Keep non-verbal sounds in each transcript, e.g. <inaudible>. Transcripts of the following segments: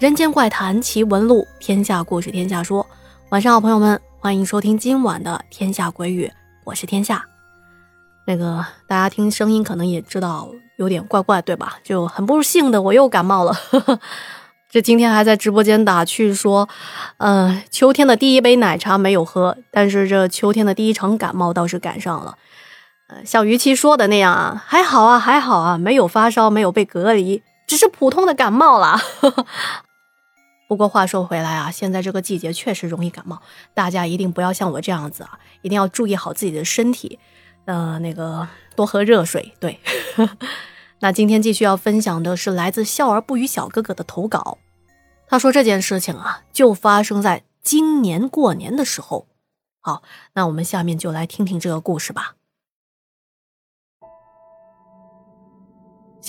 人间怪谈奇闻录，天下故事天下说。晚上好，朋友们，欢迎收听今晚的《天下鬼语》，我是天下。那个大家听声音可能也知道有点怪怪，对吧？就很不幸的，我又感冒了。<laughs> 这今天还在直播间打趣说，呃，秋天的第一杯奶茶没有喝，但是这秋天的第一场感冒倒是赶上了。呃，像于琦说的那样啊，还好啊，还好啊，没有发烧，没有被隔离，只是普通的感冒啦。不过话说回来啊，现在这个季节确实容易感冒，大家一定不要像我这样子啊，一定要注意好自己的身体，呃，那个多喝热水。对，<laughs> 那今天继续要分享的是来自笑而不语小哥哥的投稿，他说这件事情啊，就发生在今年过年的时候。好，那我们下面就来听听这个故事吧。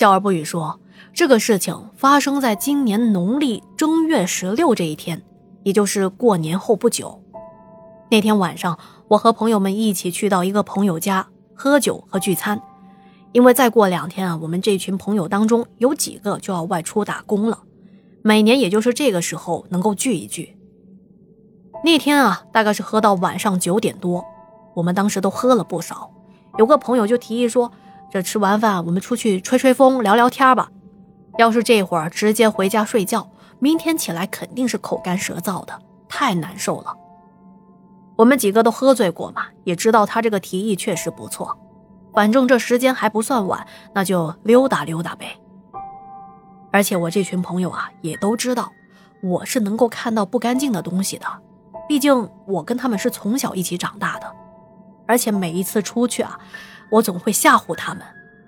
笑而不语说。这个事情发生在今年农历正月十六这一天，也就是过年后不久。那天晚上，我和朋友们一起去到一个朋友家喝酒和聚餐。因为再过两天啊，我们这群朋友当中有几个就要外出打工了，每年也就是这个时候能够聚一聚。那天啊，大概是喝到晚上九点多，我们当时都喝了不少。有个朋友就提议说：“这吃完饭，我们出去吹吹风，聊聊天吧。”要是这会儿直接回家睡觉，明天起来肯定是口干舌燥的，太难受了。我们几个都喝醉过嘛，也知道他这个提议确实不错。反正这时间还不算晚，那就溜达溜达呗。而且我这群朋友啊，也都知道我是能够看到不干净的东西的，毕竟我跟他们是从小一起长大的。而且每一次出去啊，我总会吓唬他们，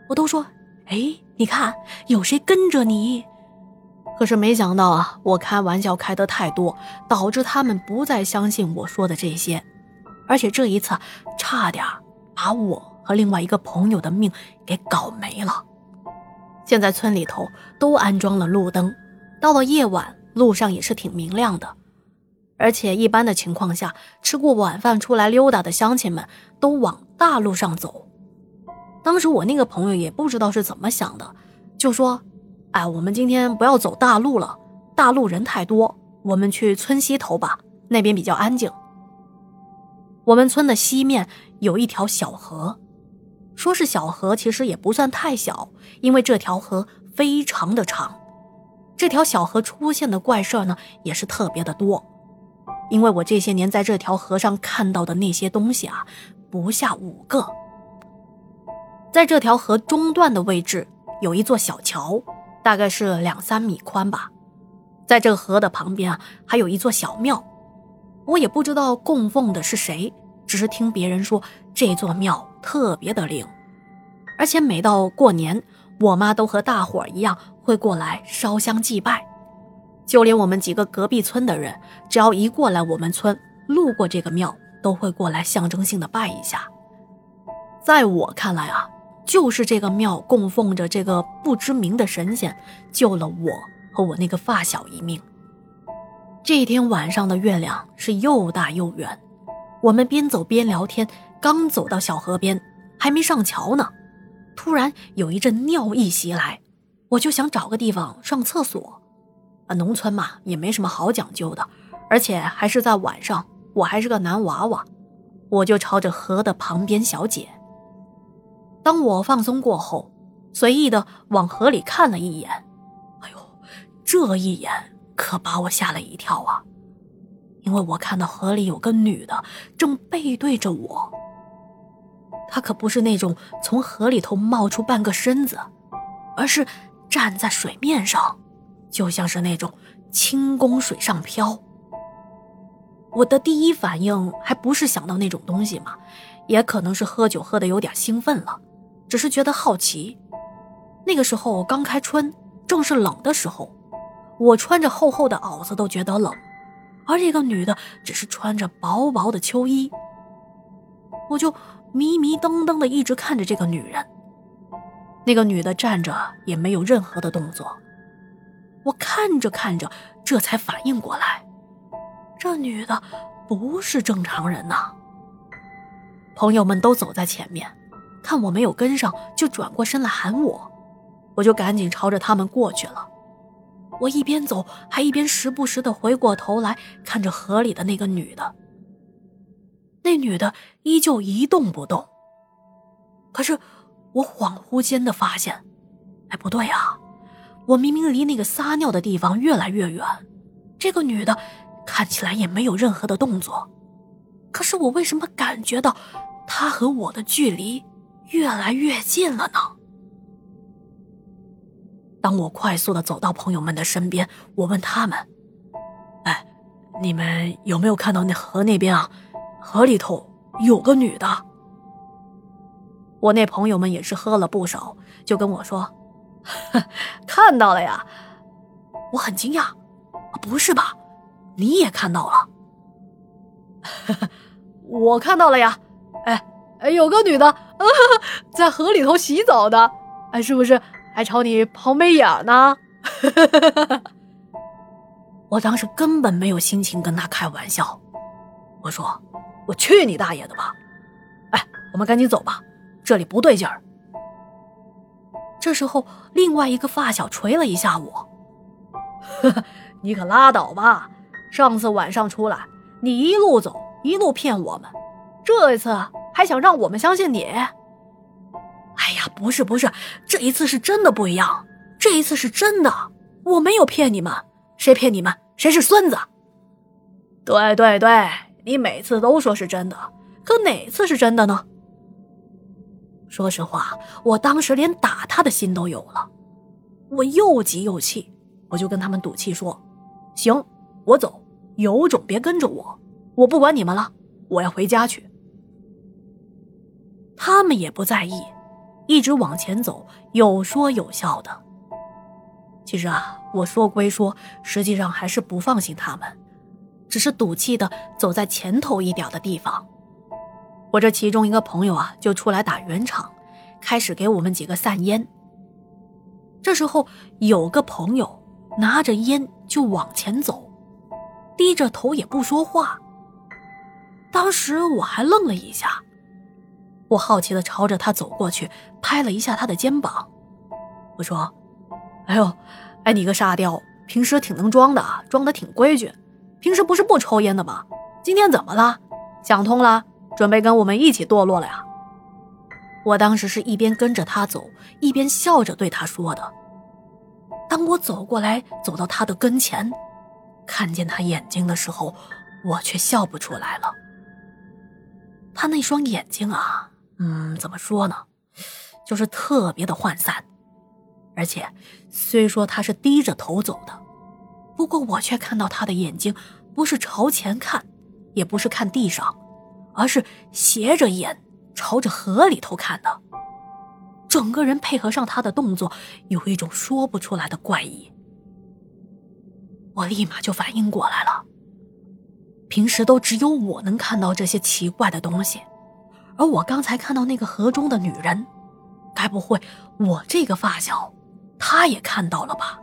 我都说。哎，你看，有谁跟着你？可是没想到啊，我开玩笑开得太多，导致他们不再相信我说的这些，而且这一次差点把我和另外一个朋友的命给搞没了。现在村里头都安装了路灯，到了夜晚路上也是挺明亮的，而且一般的情况下，吃过晚饭出来溜达的乡亲们都往大路上走。当时我那个朋友也不知道是怎么想的，就说：“哎，我们今天不要走大路了，大路人太多，我们去村西头吧，那边比较安静。”我们村的西面有一条小河，说是小河，其实也不算太小，因为这条河非常的长。这条小河出现的怪事呢，也是特别的多，因为我这些年在这条河上看到的那些东西啊，不下五个。在这条河中段的位置有一座小桥，大概是两三米宽吧。在这河的旁边啊，还有一座小庙，我也不知道供奉的是谁，只是听别人说这座庙特别的灵，而且每到过年，我妈都和大伙儿一样会过来烧香祭拜，就连我们几个隔壁村的人，只要一过来我们村，路过这个庙，都会过来象征性的拜一下。在我看来啊。就是这个庙供奉着这个不知名的神仙，救了我和我那个发小一命。这天晚上的月亮是又大又圆，我们边走边聊天，刚走到小河边，还没上桥呢，突然有一阵尿意袭来，我就想找个地方上厕所。啊，农村嘛也没什么好讲究的，而且还是在晚上，我还是个男娃娃，我就朝着河的旁边小姐。当我放松过后，随意的往河里看了一眼，哎呦，这一眼可把我吓了一跳啊！因为我看到河里有个女的正背对着我，她可不是那种从河里头冒出半个身子，而是站在水面上，就像是那种轻功水上漂。我的第一反应还不是想到那种东西嘛，也可能是喝酒喝的有点兴奋了。只是觉得好奇，那个时候刚开春，正是冷的时候，我穿着厚厚的袄子都觉得冷，而这个女的只是穿着薄薄的秋衣，我就迷迷瞪瞪的一直看着这个女人。那个女的站着也没有任何的动作，我看着看着，这才反应过来，这女的不是正常人呐。朋友们都走在前面。看我没有跟上，就转过身来喊我，我就赶紧朝着他们过去了。我一边走，还一边时不时的回过头来看着河里的那个女的。那女的依旧一动不动。可是，我恍惚间的发现，哎，不对啊！我明明离那个撒尿的地方越来越远，这个女的看起来也没有任何的动作，可是我为什么感觉到她和我的距离越来越近了呢？当我快速的走到朋友们的身边，我问他们：“哎，你们有没有看到那河那边啊？河里头有个女的。”我那朋友们也是喝了不少，就跟我说：“ <laughs> 看到了呀。”我很惊讶：“不是吧？你也看到了？” <laughs> 我看到了呀！哎，有个女的 <laughs> 在河里头洗澡的，哎，是不是？还朝你抛媚眼呢！<laughs> 我当时根本没有心情跟他开玩笑，我说：“我去你大爷的吧！”哎，我们赶紧走吧，这里不对劲儿。这时候，另外一个发小捶了一下我：“你可拉倒吧！上次晚上出来，你一路走一路骗我们，这一次还想让我们相信你？”哎呀，不是不是，这一次是真的不一样，这一次是真的，我没有骗你们，谁骗你们，谁是孙子。对对对，你每次都说是真的，可哪次是真的呢？说实话，我当时连打他的心都有了，我又急又气，我就跟他们赌气说：“行，我走，有种别跟着我，我不管你们了，我要回家去。”他们也不在意。一直往前走，有说有笑的。其实啊，我说归说，实际上还是不放心他们，只是赌气的走在前头一点的地方。我这其中一个朋友啊，就出来打圆场，开始给我们几个散烟。这时候有个朋友拿着烟就往前走，低着头也不说话。当时我还愣了一下。我好奇的朝着他走过去，拍了一下他的肩膀，我说：“哎呦，哎，你个沙雕，平时挺能装的，装的挺规矩。平时不是不抽烟的吗？今天怎么了？想通了，准备跟我们一起堕落了呀？”我当时是一边跟着他走，一边笑着对他说的。当我走过来，走到他的跟前，看见他眼睛的时候，我却笑不出来了。他那双眼睛啊！嗯，怎么说呢？就是特别的涣散，而且虽说他是低着头走的，不过我却看到他的眼睛不是朝前看，也不是看地上，而是斜着眼朝着河里头看的。整个人配合上他的动作，有一种说不出来的怪异。我立马就反应过来了，平时都只有我能看到这些奇怪的东西。而我刚才看到那个河中的女人，该不会我这个发小，她也看到了吧？